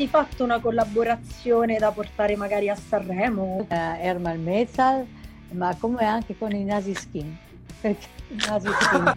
Avresti fatto una collaborazione da portare magari a Sanremo? Uh, Herman Metal, ma come anche con i Nasi Skin. Perché i Nasi Skin.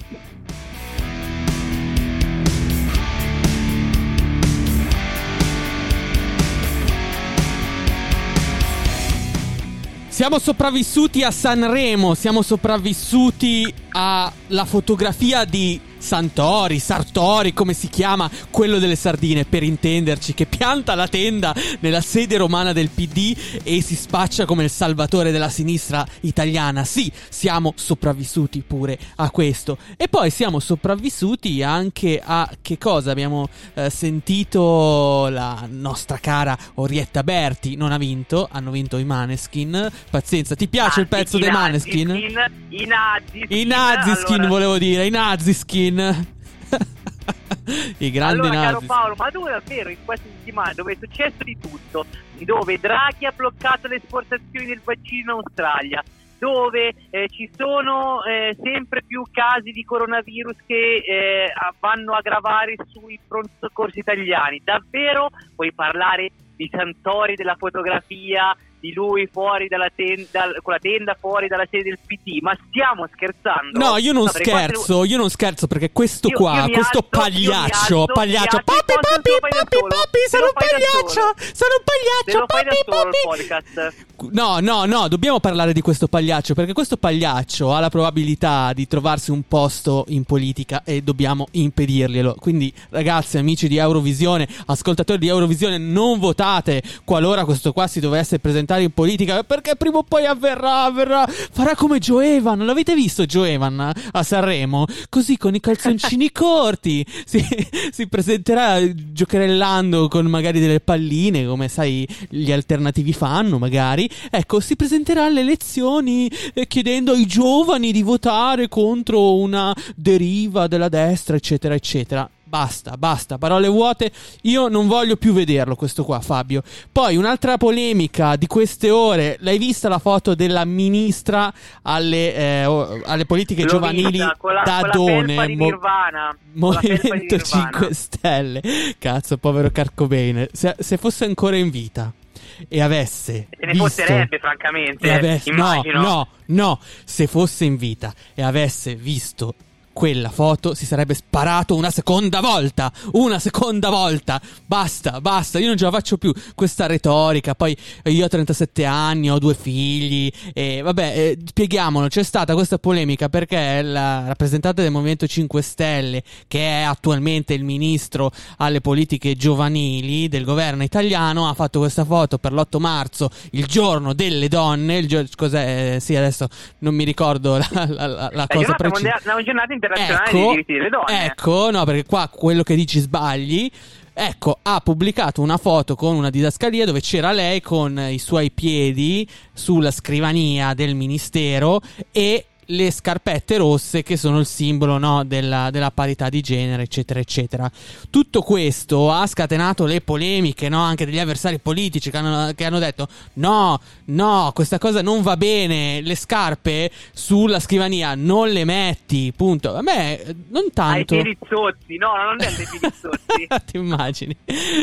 Siamo sopravvissuti a Sanremo, siamo sopravvissuti alla fotografia di Santori, Sartori, come si chiama, quello delle sardine, per intenderci, che pianta la tenda nella sede romana del PD e si spaccia come il salvatore della sinistra italiana. Sì, siamo sopravvissuti pure a questo. E poi siamo sopravvissuti anche a che cosa? Abbiamo eh, sentito la nostra cara Orietta Berti, non ha vinto, hanno vinto i Maneskin. Pazienza, ti piace ah, il pezzo dei Maneskin? I Naziskin. I Naziskin, allora... volevo dire, i Naziskin. I grandi allora, nazi. caro Paolo, ma tu davvero in questa settimana dove è successo di tutto, dove Draghi ha bloccato le esportazioni del vaccino in Australia, dove eh, ci sono eh, sempre più casi di coronavirus che eh, vanno a gravare sui pronto soccorsi italiani, davvero? Puoi parlare di Santori, della fotografia, di lui fuori dalla tenda, con la tenda fuori dalla sede del PT. Ma stiamo scherzando? No, io non no, scherzo, quante... io non scherzo perché questo io, qua, io questo alzo, pagliaccio, alzo, pagliaccio, papi, papi, papi, papi, sono un pagliaccio, sono un pagliaccio, papi, papi. No, no, no, dobbiamo parlare di questo pagliaccio perché questo pagliaccio ha la probabilità di trovarsi un posto in politica e dobbiamo impedirglielo. Quindi, ragazzi, amici di Eurovisione, ascoltatori di Eurovisione, non votate qualora questo qua si dovesse presentare diventare in politica perché prima o poi avverrà, avverrà. Farà come Joe Evan. L'avete visto Joe Evan a Sanremo? Così con i calzoncini corti. Si, si presenterà giocherellando con magari delle palline, come sai gli alternativi fanno magari. Ecco, si presenterà alle elezioni eh, chiedendo ai giovani di votare contro una deriva della destra, eccetera, eccetera. Basta, basta, parole vuote. Io non voglio più vederlo questo qua, Fabio. Poi un'altra polemica di queste ore. L'hai vista la foto della ministra alle, eh, alle politiche L'ho giovanili vista, la, da Done? Di Nirvana, Movimento 5 Stelle. Cazzo, povero Carcobain. Se, se fosse ancora in vita e avesse. Se ne visto, fotterebbe, francamente. Avesse, no, no, no. Se fosse in vita e avesse visto quella foto si sarebbe sparato una seconda volta. Una seconda volta. Basta, basta. Io non ce la faccio più. Questa retorica. Poi io ho 37 anni, ho due figli. E vabbè, eh, spieghiamolo. C'è stata questa polemica perché la rappresentante del Movimento 5 Stelle, che è attualmente il ministro alle politiche giovanili del governo italiano, ha fatto questa foto per l'8 marzo, il giorno delle donne. Il gio- cos'è? Sì, adesso non mi ricordo la, la, la, la, cosa precisa. Una giornata internazionale ecco, dei diritti delle donne. Ecco, no, perché qua quello che dici sbagli. Ecco, ha pubblicato una foto con una didascalia dove c'era lei con i suoi piedi sulla scrivania del ministero e le scarpette rosse che sono il simbolo no, della, della, parità di genere, eccetera, eccetera. Tutto questo ha scatenato le polemiche no, anche degli avversari politici che hanno, che hanno, detto: no, no, questa cosa non va bene. Le scarpe sulla scrivania non le metti. Punto. A me non tanto. Ai piedi no, non è dei Ti immagini?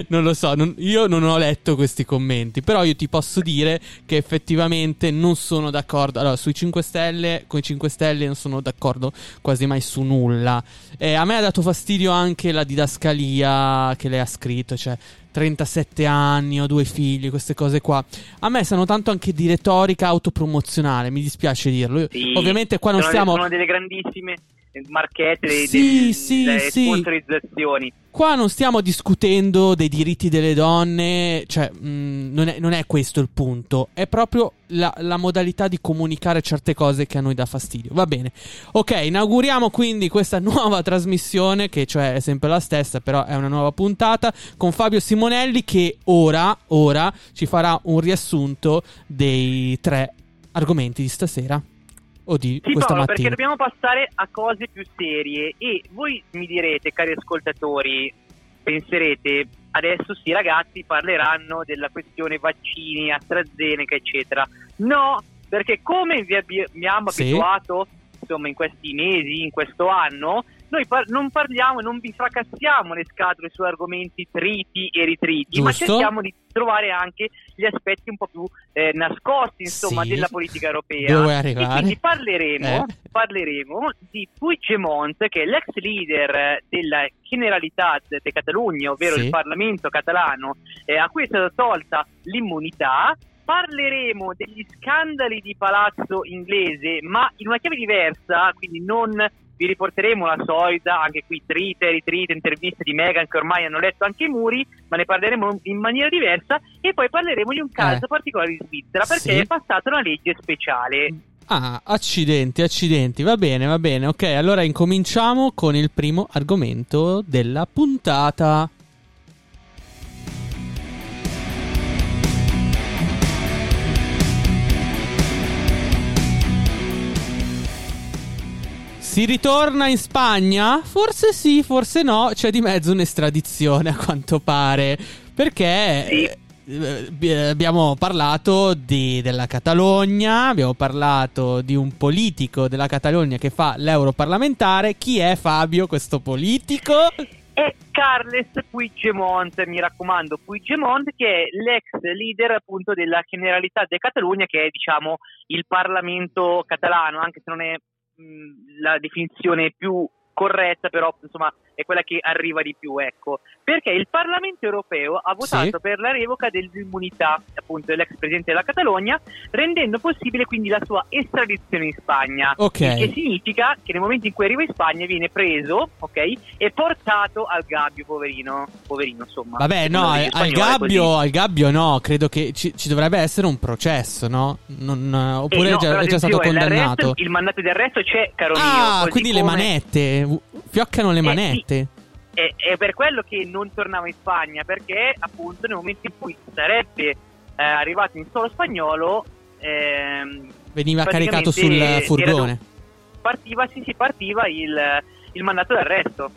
Non lo so, non, io non ho letto questi commenti, però io ti posso dire che effettivamente non sono d'accordo. Allora, sui 5 Stelle, con i 5 5 Stelle non sono d'accordo quasi mai su nulla. E a me ha dato fastidio anche la didascalia che lei ha scritto, cioè 37 anni, ho due figli, queste cose qua. A me sanno tanto anche di retorica autopromozionale, mi dispiace dirlo. Sì, Ovviamente qua non sono stiamo... Sono delle grandissime marchette, dei, sì, dei, sì, delle sì. sponsorizzazioni. Qua non stiamo discutendo dei diritti delle donne, cioè mh, mm, non, è, non, è, questo il punto, è proprio la, la, modalità di comunicare certe cose che a noi dà fastidio. Va bene, ok, inauguriamo quindi questa nuova trasmissione, che cioè è sempre la stessa, però è una nuova puntata, con Fabio Simonelli che ora, ora ci farà un riassunto dei tre argomenti di stasera o di sì, questa Paolo, mattina. perché dobbiamo passare a cose più serie e voi mi direte, cari ascoltatori, penserete adesso sì ragazzi parleranno della questione vaccini, AstraZeneca eccetera. No, perché come vi abbiamo sì. abituato insomma in questi mesi, in questo anno, noi par- non parliamo, non vi fracassiamo le scatole su argomenti triti e ritriti, Giusto. ma cerchiamo di trovare anche gli aspetti un po' più eh, nascosti insomma, sì. della politica europea. Dove arrivare? E quindi parleremo, eh. parleremo di Puigdemont, che è l'ex leader della Generalitat de Catalunya, ovvero sì. il Parlamento catalano, eh, a cui è stata tolta l'immunità parleremo degli scandali di palazzo inglese, ma in una chiave diversa, quindi non vi riporteremo la solita, anche qui trite, ritrite, interviste di Meghan che ormai hanno letto anche i muri, ma ne parleremo in maniera diversa e poi parleremo di un caso eh. particolare di Svizzera perché sì. è passata una legge speciale. Ah, accidenti, accidenti, va bene, va bene. Ok, allora incominciamo con il primo argomento della puntata. Si ritorna in Spagna? Forse sì, forse no. C'è di mezzo un'estradizione a quanto pare. Perché sì. eh, abbiamo parlato di, della Catalogna, abbiamo parlato di un politico della Catalogna che fa l'europarlamentare. Chi è Fabio, questo politico? È Carles Puigdemont, mi raccomando, Puigdemont che è l'ex leader appunto della Generalitat de Catalunya che è diciamo il Parlamento catalano, anche se non è la definizione più corretta, però insomma è quella che arriva di più, ecco. Perché il Parlamento europeo ha votato sì. per la revoca dell'immunità appunto dell'ex presidente della Catalogna, rendendo possibile quindi la sua estradizione in Spagna. Ok. Il che significa che nel momento in cui arriva in Spagna viene preso, ok, e portato al gabbio, poverino. Poverino, insomma. Vabbè, no, al, al, gabbio, al gabbio no, credo che ci, ci, dovrebbe essere un processo, no? Non, oppure eh, no, è, già, è già stato condannato. Il mandato di arresto c'è, caro ah, mio. quindi come... le manette, fioccano le eh, manette. Sì è, è, per quello che non tornava in Spagna, perché appunto nel momento in cui sarebbe eh, arrivato in solo spagnolo... Ehm, Veniva caricato sul furgone. Era, partiva, sì, sì, partiva il, il mandato d'arresto.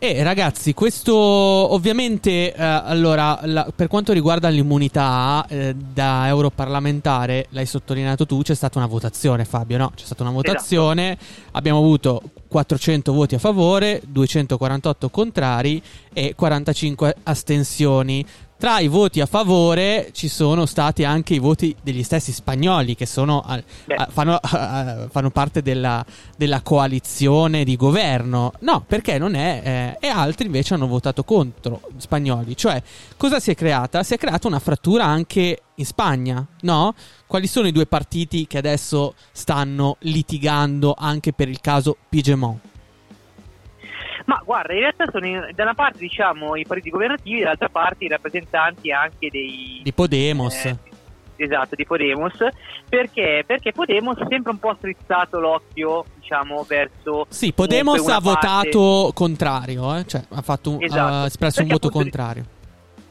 E ragazzi, questo ovviamente, eh, allora, la, per quanto riguarda l'immunità eh, da europarlamentare, l'hai sottolineato tu, c'è stata una votazione, Fabio, no? C'è stata una esatto. votazione, esatto. abbiamo avuto 400 voti a favore, 248 contrari e 45 astensioni. Tra i voti a favore ci sono stati anche i voti degli stessi spagnoli che sono, a, fanno, a, fanno, parte della, della, coalizione di governo. No, perché non è. Eh, e altri invece hanno votato contro spagnoli. Cioè, cosa si è creata? Si è creata una frattura anche in Spagna, no? Quali sono i due partiti che adesso stanno litigando anche per il caso Pigemont? Guarda, in realtà sono in, da una parte diciamo i partiti governativi, dall'altra parte i rappresentanti anche dei... Di Podemos. Eh, esatto, di Podemos. Perché? Perché Podemos ha sempre un po' strizzato l'occhio, diciamo, verso... Sì, Podemos ha parte... votato contrario, eh? cioè ha, fatto, esatto. ha espresso perché un voto contrario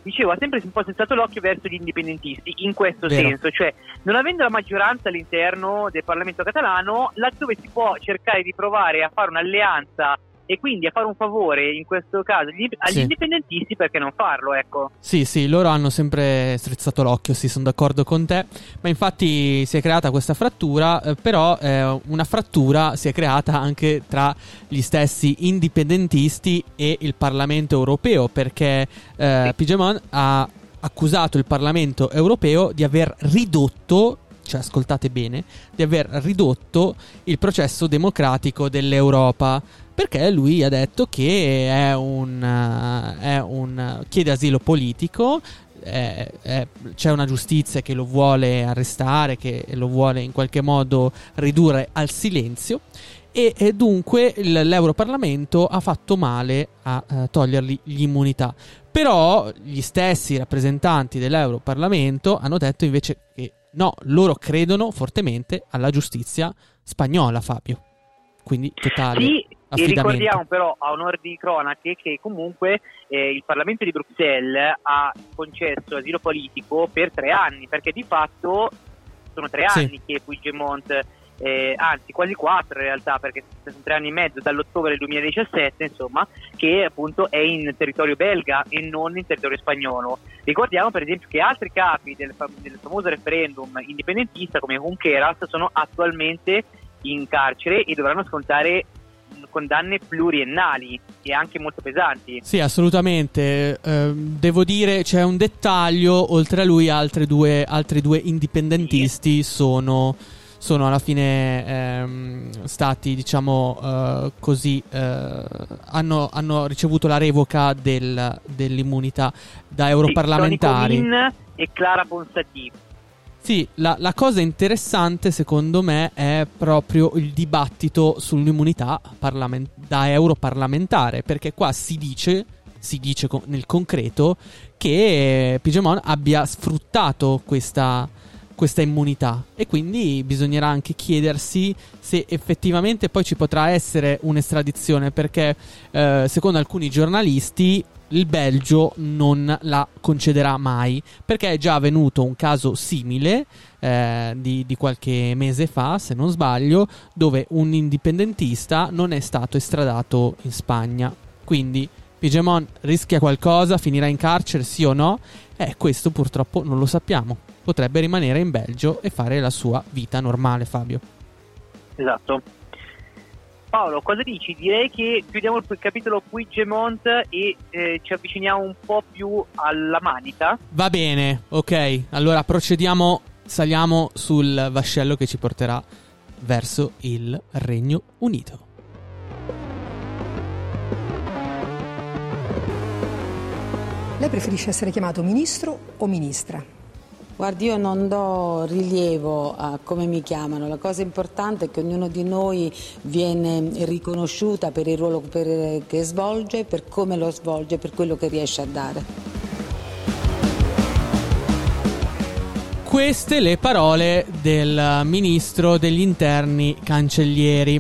dicevo, ha sempre un po' senzato l'occhio verso gli indipendentisti, in questo Vero. senso, cioè non avendo la maggioranza all'interno del Parlamento catalano, laddove si può cercare di provare a fare un'alleanza e quindi a fare un favore in questo caso agli, sì. indipendentisti perché non farlo ecco sì sì loro hanno sempre strizzato l'occhio sì sono d'accordo con te ma infatti si è creata questa frattura eh, però eh, una frattura si è creata anche tra gli stessi indipendentisti e il Parlamento europeo perché eh, sì. Pigemon ha accusato il Parlamento europeo di aver ridotto cioè ascoltate bene, di aver ridotto il processo democratico dell'Europa perché lui ha detto che è un, uh, è un chiede asilo politico, è, è, c'è una giustizia che lo vuole arrestare, che lo vuole in qualche modo ridurre al silenzio e, e dunque l'Europarlamento ha fatto male a uh, togliergli l'immunità. Però gli stessi rappresentanti dell'Europarlamento hanno detto invece che no, loro credono fortemente alla giustizia spagnola, Fabio. Quindi totale. Sì, e ricordiamo però a onore di cronache che comunque eh, il Parlamento di Bruxelles ha concesso asilo politico per tre anni, perché di fatto sono tre sì. anni che Puigdemont, eh, anzi quasi quattro in realtà, perché sono tre anni e mezzo dall'ottobre del 2017, insomma, che appunto è in territorio belga e non in territorio spagnolo. Ricordiamo per esempio che altri capi del, fam- del famoso referendum indipendentista come Junqueras sono attualmente in carcere e dovranno scontare condanne pluriennali e anche molto pesanti. Sì, assolutamente. Eh, devo dire, c'è un dettaglio, oltre a lui altri due, altri due indipendentisti sì. sono sono alla fine ehm, stati, diciamo eh, così, eh, hanno, hanno, ricevuto la revoca del, dell'immunità da europarlamentari. Sì, e Clara Ponsati. Sì, la, la, cosa interessante secondo me è proprio il dibattito sull'immunità parlament- da europarlamentare, perché qua si dice, si dice co- nel concreto che Pigemon abbia sfruttato questa, questa immunità. E quindi bisognerà anche chiedersi se effettivamente poi ci potrà essere un'estradizione perché eh, secondo alcuni giornalisti il Belgio non la concederà mai perché è già avvenuto un caso simile eh, di, di, qualche mese fa, se non sbaglio, dove un indipendentista non è stato estradato in Spagna. Quindi Pigemon rischia qualcosa, finirà in carcere, sì o no? Eh, questo purtroppo non lo sappiamo. Potrebbe rimanere in Belgio e fare la sua vita normale, Fabio. Esatto. Paolo, cosa dici? Direi che chiudiamo il capitolo Puigdemont e eh, ci avviciniamo un po' più alla manica. Va bene, ok. Allora procediamo, saliamo sul vascello che ci porterà verso il Regno Unito. Lei preferisce essere chiamato ministro o ministra? Guardi, io non do rilievo a come mi chiamano, la cosa importante è che ognuno di noi viene riconosciuta per il ruolo per, che svolge, per come lo svolge, per quello che riesce a dare. Queste le parole del ministro degli interni cancellieri.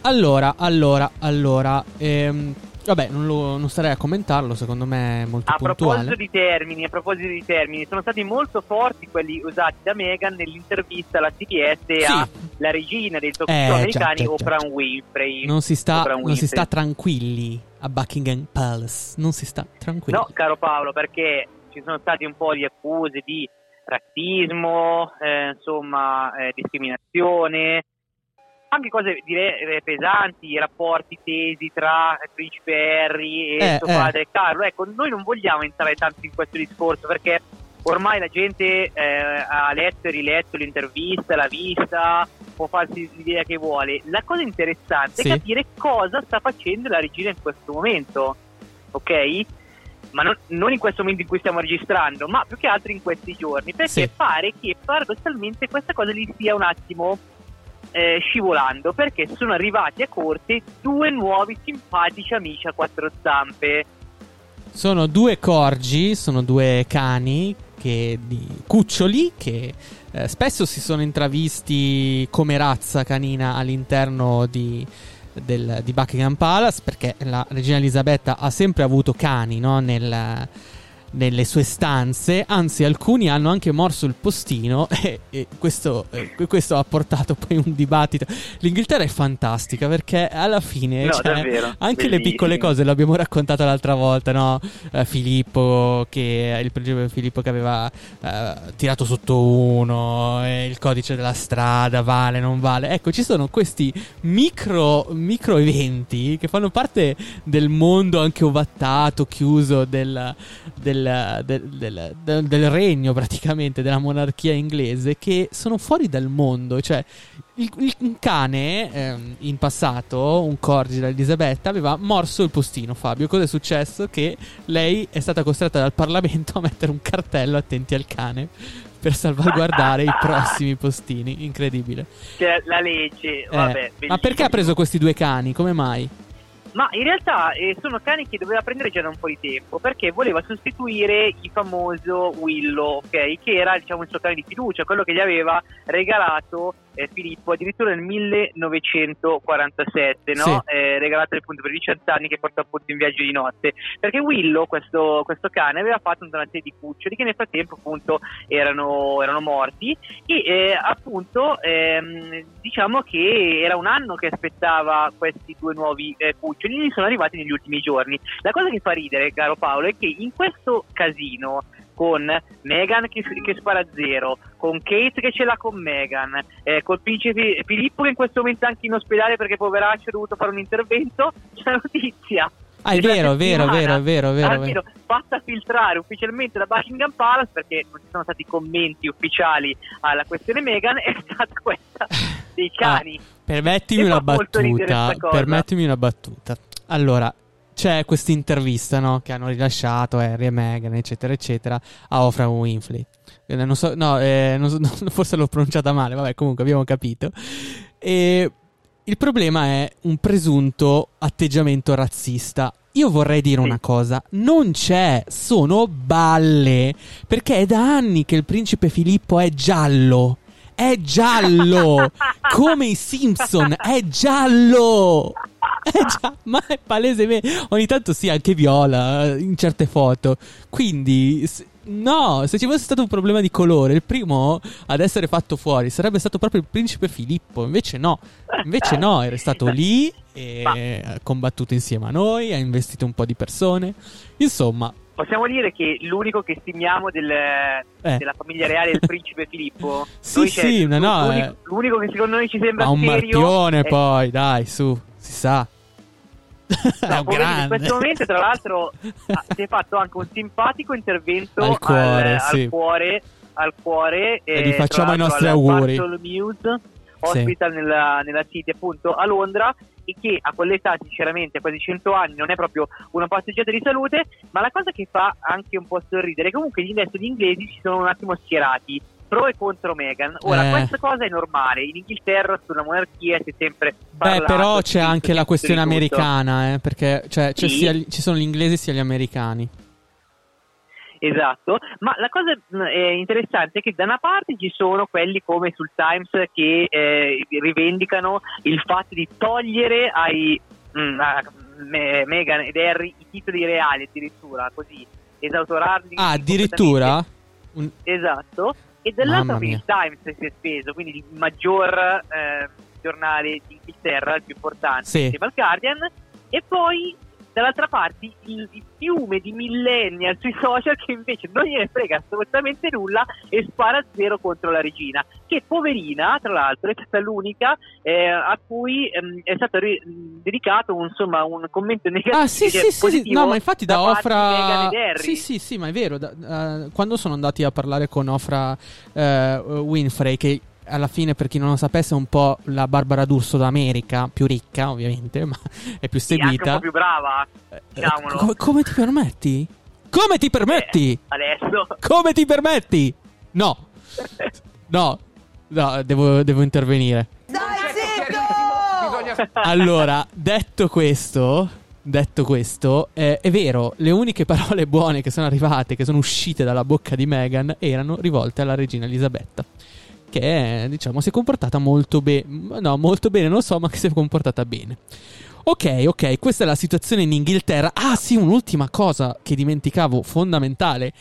Allora, allora, allora, ehm, Vabbè, non, lo, non, starei a commentarlo, secondo me è molto a. Proposito di termini, a proposito di termini, sono stati molto forti quelli usati da Meghan nell'intervista alla CBS sì. alla regina dei talk eh, americani, già, Oprah già. Winfrey. Non si, sta, Winfrey. non si sta tranquilli a Buckingham Palace, non si sta tranquilli. No, caro Paolo, perché ci sono stati un po' di accuse di razzismo, eh, insomma, eh, discriminazione, anche cose direi eh, pesanti, i rapporti tesi tra principe Harry e eh, suo padre eh. Carlo. Ecco, noi non vogliamo entrare tanto in questo discorso perché ormai la gente eh, ha letto e riletto l'intervista, l'ha vista, può farsi l'idea che vuole. La cosa interessante sì. è capire cosa sta facendo la regina in questo momento, ok? Ma non, non, in questo momento in cui stiamo registrando, ma più che altro in questi giorni, perché sì. pare che paradossalmente questa cosa gli sia un attimo eh, scivolando perché sono arrivati a corte due nuovi simpatici amici a quattro zampe. Sono due corgi, sono due cani che, di cuccioli che eh, spesso si sono intravisti come razza canina all'interno di, del, di Buckingham Palace perché la regina Elisabetta ha sempre avuto cani no? nel nelle sue stanze, anzi alcuni hanno anche morso il postino e, e questo, eh, questo, ha portato poi un dibattito. L'Inghilterra è fantastica perché alla fine no, cioè, davvero, anche bellissimo. le piccole cose l'abbiamo raccontato l'altra volta, no? Eh, Filippo che il principe Filippo che aveva eh, tirato sotto uno, il codice della strada vale, non vale. Ecco, ci sono questi micro, micro eventi che fanno parte del mondo anche ovattato, chiuso del, del del, del, del, del, regno praticamente della monarchia inglese che sono fuori dal mondo. Cioè, il, il, un cane ehm, in passato, un corgi da Elisabetta, aveva morso il postino. Fabio, cosa è successo? Che lei è stata costretta dal Parlamento a mettere un cartello attenti al cane per salvaguardare i prossimi postini. Incredibile. Cioè, la legge, eh, vabbè. Ma perché ha preso questi due cani? Come mai? Ma in realtà eh, sono cani che doveva prendere già da un po' di tempo perché voleva sostituire il famoso Willow, ok? Che era diciamo il suo cane di fiducia, quello che gli aveva regalato eh, Filippo addirittura nel 1947, no? Sì. Eh, regalato appunto per 18 anni che portò appunto in viaggio di notte. Perché Willow, questo, questo cane, aveva fatto una serie di cuccioli che nel frattempo appunto erano, erano morti e eh, appunto ehm, diciamo che era un anno che aspettava questi due nuovi eh, cuccioli e sono arrivati negli ultimi giorni. La cosa che fa ridere, caro Paolo, è che in questo casino con Meghan che, che, spara a zero, con Kate che ce l'ha con Meghan, eh, col principe Filippo che in questo momento è anche in ospedale perché poveraccio ha dovuto fare un intervento, c'è la notizia. Ah, è vero, è vero, è vero, è vero, vero, almeno fatta filtrare ufficialmente da Buckingham Palace perché non ci sono stati commenti ufficiali alla questione Meghan, è stata questa dei cani. Ah, permettimi una battuta, permettimi una battuta. Allora, c'è questa intervista no, che hanno rilasciato Harry e Meghan, eccetera, eccetera, a Oprah Winfrey. Eh, non so, no, eh, non so, forse l'ho pronunciata male, vabbè, comunque abbiamo capito. E il problema è un presunto atteggiamento razzista. Io vorrei dire una cosa, non c'è, sono balle, perché è da anni che il principe Filippo è giallo. È giallo! Come i Simpson, è giallo! Eh già, ma è palese. Ogni tanto sì, anche viola eh, in certe foto. Quindi, no, se ci fosse stato un problema di colore, il primo ad essere fatto fuori sarebbe stato proprio il principe Filippo. Invece no, invece no, era stato lì e ha combattuto insieme a noi, ha investito un po' di persone. Insomma, Possiamo dire che l'unico che stimiamo del, eh. della famiglia reale è il principe Filippo. sì, sì, no, no, l'unico, eh. l'unico, che secondo noi ci sembra Ma un serio marpione è... poi, dai, su, si sa. No, in questo momento, tra l'altro, si è fatto anche un simpatico intervento al cuore, al, sì. al cuore, al cuore e gli facciamo i nostri auguri. Muse, hospital sì. nella, nella City appunto a Londra e che a quell'età sinceramente a quasi 100 anni non è proprio una passeggiata di salute ma la cosa che fa anche un po' sorridere comunque gli investi inglesi si sono un attimo schierati pro e contro Meghan. Ora, eh. questa cosa è normale. In Inghilterra, sulla monarchia, si è sempre parlato. Beh, però c'è anche la questione americana, eh, perché cioè, sì. sia, ci sono gli inglesi sia gli americani. Esatto, ma la cosa eh, interessante è che da una parte ci sono quelli come sul Times che eh, rivendicano il fatto di togliere ai mh, a Meghan ed Harry i titoli reali addirittura, così esautorarli. Ah, addirittura? Un... Esatto, e dall'altro il Times si è speso, quindi il maggior eh, giornale d'Inghilterra, il più importante, sì. insieme al Guardian, e poi dall'altra parte il, il, fiume di millennial sui social che invece non gliene frega assolutamente nulla e spara zero contro la regina che poverina tra l'altro è stata l'unica eh, a cui ehm, è stato ri- dedicato un, insomma, un commento negativo ah sì sì sì, sì. no ma infatti da, da Ofra sì sì sì ma è vero da, uh, quando sono andati a parlare con Ofra uh, Winfrey che alla fine, per chi non lo sapesse, è un po' la Barbara D'Urso d'America, più ricca ovviamente, ma è più seguita. Sì, anche un po' più brava, eh, diciamolo. come, come ti permetti? Come ti permetti? Eh, adesso. Come ti permetti? No. No. No, devo, devo intervenire. Dai, zitto! Allora, detto questo, detto questo, eh, è vero, le uniche parole buone che sono arrivate, che sono uscite dalla bocca di Meghan, erano rivolte alla regina Elisabetta che diciamo si è comportata molto bene. No, molto bene, non lo so, ma che si è comportata bene. Ok, ok, questa è la situazione in Inghilterra. Ah, sì, un'ultima cosa che dimenticavo, fondamentale.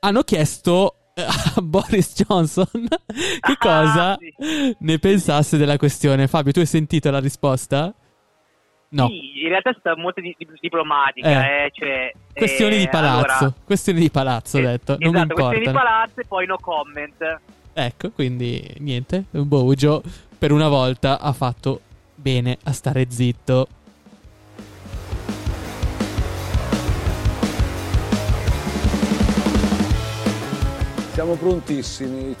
Hanno chiesto eh, a Boris Johnson che cosa ah, sì. ne pensasse della questione. Fabio, tu hai sentito la risposta? No. Sì, in realtà è stata molto di- diplomatica. Eh. Eh, cioè, questioni di palazzo. Allora, questioni di palazzo, ho detto. Esatto, non mi importa. Questioni di palazzo e poi no comment. Ecco, quindi niente, Bojo per una volta ha fatto bene a stare zitto. Siamo prontissimi.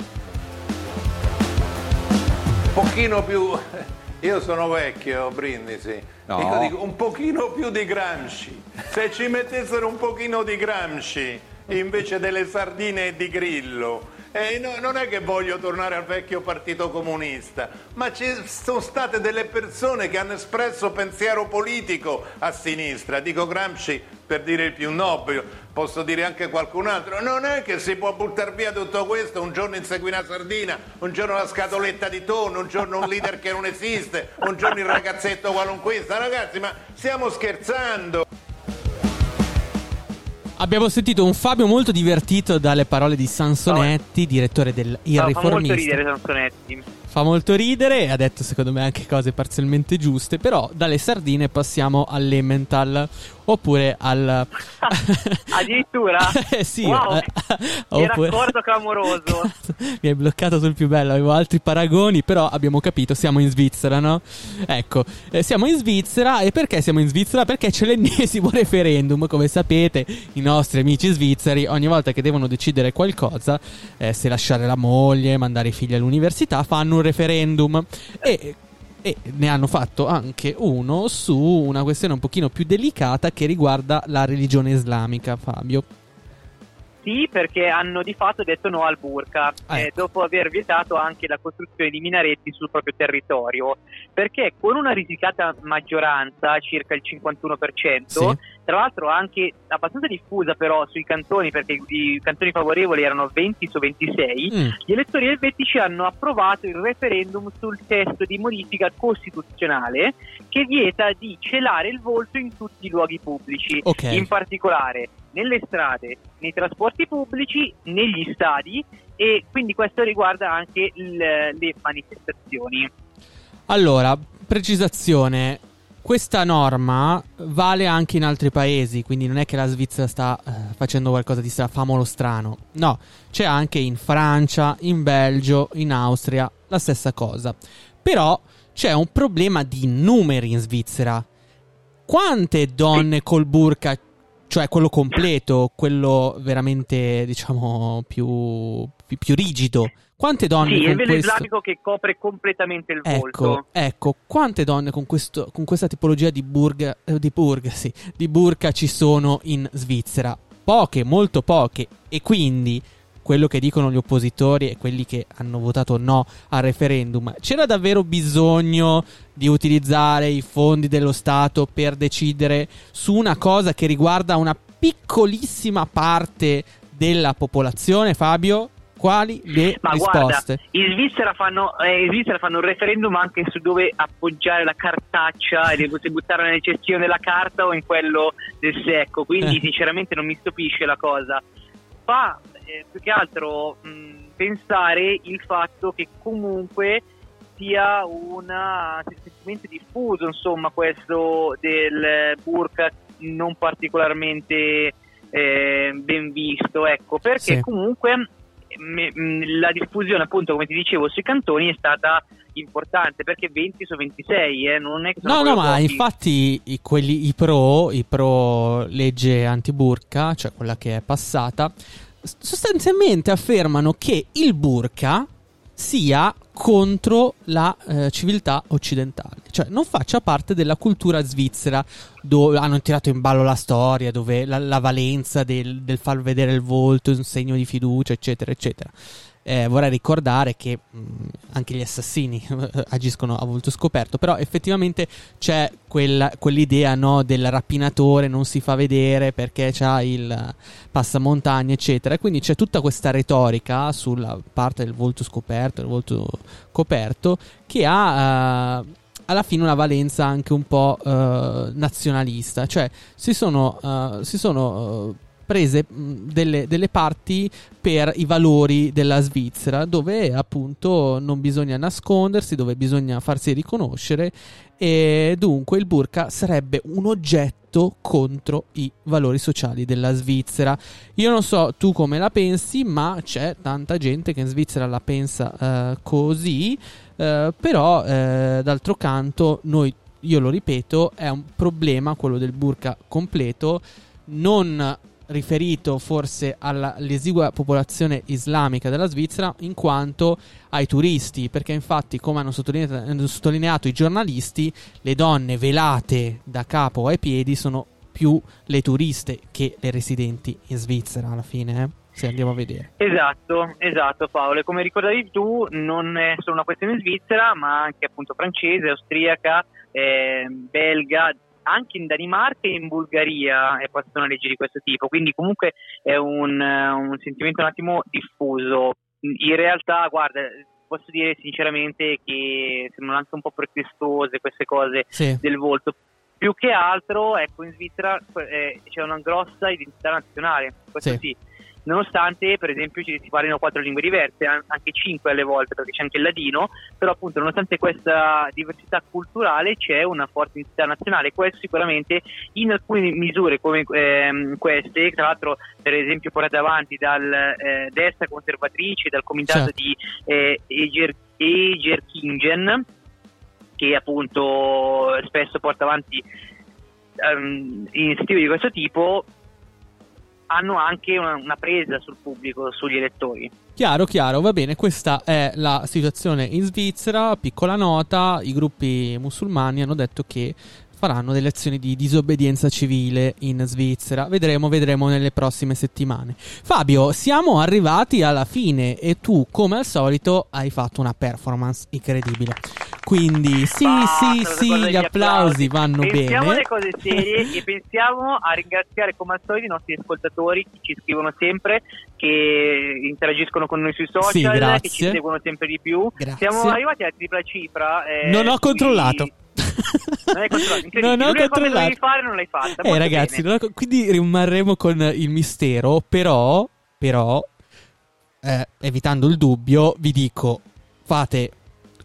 Un pochino più... Io sono vecchio, Brindisi. No. Io dico un pochino più di Gramsci. Se ci mettessero un pochino di Gramsci invece delle sardine e di grillo eh, no, non è che voglio tornare al vecchio partito comunista, ma ci sono state delle persone che hanno espresso pensiero politico a sinistra. Dico Gramsci per dire il più nobile, posso dire anche qualcun altro. Non è che si può buttare via tutto questo, un giorno insegui una sardina, un giorno la scatoletta di tonno, un giorno un leader che non esiste, un giorno il ragazzetto qualunquista. Ragazzi, ma stiamo scherzando. Abbiamo sentito un Fabio molto divertito dalle parole di Sansonetti, direttore del Il no, Riformista. Fa molto ridere Sansonetti. Fa molto ridere e ha detto secondo me anche cose parzialmente giuste, però dalle sardine passiamo all'Emmental. Oppure al... Addirittura? eh sì. Wow, eh, oppure... raccordo clamoroso. Mi hai bloccato sul più bello, avevo altri paragoni, però abbiamo capito, siamo in Svizzera, no? Ecco, eh, siamo in Svizzera e perché siamo in Svizzera? Perché c'è l'ennesimo referendum, come sapete, i nostri amici svizzeri ogni volta che devono decidere qualcosa, eh, se lasciare la moglie, mandare i figli all'università, fanno un referendum. E e ne hanno fatto anche uno su una questione un pochino più delicata che riguarda la religione islamica, Fabio. Sì, perché hanno di fatto detto no al burka, ah, eh, ecco. dopo aver vietato anche la costruzione di minaretti sul proprio territorio, perché con una risicata maggioranza, circa il 51%, sì. Tra l'altro anche abbastanza diffusa però sui cantoni, perché i cantoni favorevoli erano 20 su 26, mm. gli elettori elvetici hanno approvato il referendum sul testo di modifica costituzionale che vieta di celare il volto in tutti i luoghi pubblici, okay. in particolare nelle strade, nei trasporti pubblici, negli stadi e quindi questo riguarda anche il, le manifestazioni. Allora, precisazione, questa norma vale anche in altri paesi, quindi non è che la Svizzera sta eh, facendo qualcosa di strafamolo strano. No, c'è anche in Francia, in Belgio, in Austria, la stessa cosa. Però c'è un problema di numeri in Svizzera. Quante donne col burka cioè quello completo, quello veramente, diciamo, più, più, più rigido. Quante donne sì, con il questo... islamico che copre completamente il ecco, volto. Ecco, quante donne con, questo, con questa tipologia di burga, eh, di, burga, sì, di burka ci sono in Svizzera? Poche, molto poche. E quindi quello che dicono gli oppositori e quelli che hanno votato no al referendum. C'era davvero bisogno di utilizzare i fondi dello Stato per decidere su una cosa che riguarda una piccolissima parte della popolazione, Fabio? Quali le Ma risposte? Guarda, in Svizzera, fanno, eh, in Svizzera fanno un referendum anche su dove appoggiare la cartaccia e se buttarla nel cestino della carta o in quello del secco. Quindi, eh. sinceramente, non mi stupisce la cosa. Fa eh, più che altro mh, pensare il fatto che comunque sia un sentimento diffuso, insomma, questo del burka non particolarmente eh, ben visto, ecco, perché sì. comunque me, la diffusione, appunto, come ti dicevo, sui cantoni è stata importante perché 20 su 26 eh, non è che no no ma infatti i, quelli, i pro i pro legge anti-burka cioè quella che è passata sostanzialmente affermano che il burka sia contro la eh, civiltà occidentale, cioè non faccia parte della cultura svizzera dove hanno tirato in ballo la storia, dove la, la valenza del, del, far vedere il volto è un segno di fiducia, eccetera, eccetera. Eh, vorrei ricordare che mh, mm, anche gli assassini agiscono a volto scoperto, però effettivamente c'è quella, quell'idea no, del rapinatore non si fa vedere perché c'ha il passamontagna, eccetera. E quindi c'è tutta questa retorica sulla parte del volto scoperto, del volto coperto, che ha. Uh, alla fine una valenza anche un po' uh, nazionalista, cioè si sono, uh, si sono prese delle, delle, parti per i valori della Svizzera, dove appunto non bisogna nascondersi, dove bisogna farsi riconoscere e dunque il burka sarebbe un oggetto contro i valori sociali della Svizzera. Io non so tu come la pensi, ma c'è tanta gente che in Svizzera la pensa uh, così, uh, però uh, d'altro canto noi, io lo ripeto, è un problema quello del burka completo non riferito forse all'esigua popolazione islamica della Svizzera in quanto ai turisti, perché infatti, come hanno sottolineato, hanno sottolineato i giornalisti, le donne velate da capo ai piedi sono più le turiste che le residenti in Svizzera alla fine. Eh? Se andiamo a vedere. Esatto, esatto Paolo. E come ricordavi tu, non è solo una questione svizzera, ma anche appunto francese, austriaca, eh, belga, anche in Danimarca e in Bulgaria è passata una legge di questo tipo, quindi comunque è un, un sentimento un attimo diffuso. In realtà, guarda, posso dire sinceramente che sembrano anche un po' pretestose queste cose sì. del volto. Più che altro, ecco, in Svizzera eh, c'è una grossa identità nazionale, questo sì. sì. Nonostante per esempio ci si parlino quattro lingue diverse, anche cinque alle volte perché c'è anche il ladino, però appunto nonostante questa diversità culturale c'è una forte identità nazionale, questo sicuramente in alcune misure come ehm, queste, tra l'altro per esempio portate avanti dal eh, destra conservatrice, dal comitato certo. di eh, Eger, Egerkingen, che appunto spesso porta avanti um, iniziative di questo tipo, hanno anche una, una, presa sul pubblico, sugli elettori. Chiaro, chiaro, va bene, questa è la situazione in Svizzera, piccola nota, i gruppi musulmani hanno detto che faranno delle azioni di disobbedienza civile in Svizzera. Vedremo, vedremo nelle prossime settimane. Fabio, siamo arrivati alla fine e tu, come al solito, hai fatto una performance incredibile. Quindi sì, sì, sì, gli applausi, applausi vanno pensiamo bene. Pensiamo alle cose serie e pensiamo a ringraziare come al solito i nostri ascoltatori che ci scrivono sempre, che interagiscono con noi sui social, sì, che ci seguono sempre di più. Grazie. Siamo arrivati alla tripla cifra. Eh, non ho controllato. Non hai controllato, non ho controllato. fare non l'hai fatta. Eh ragazzi, ho, quindi rimarremo con il mistero, però, però eh, evitando il dubbio, vi dico, fate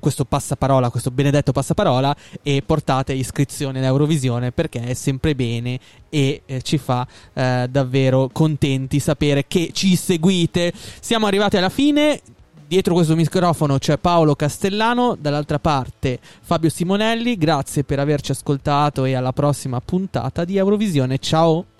questo passaparola, questo benedetto passaparola e portate iscrizione in Eurovisione perché è sempre bene e eh, ci fa eh, davvero contenti sapere che ci seguite. Siamo arrivati alla fine. Dietro questo microfono c'è Paolo Castellano, dall'altra parte Fabio Simonelli. Grazie per averci ascoltato e alla prossima puntata di Eurovisione. Ciao!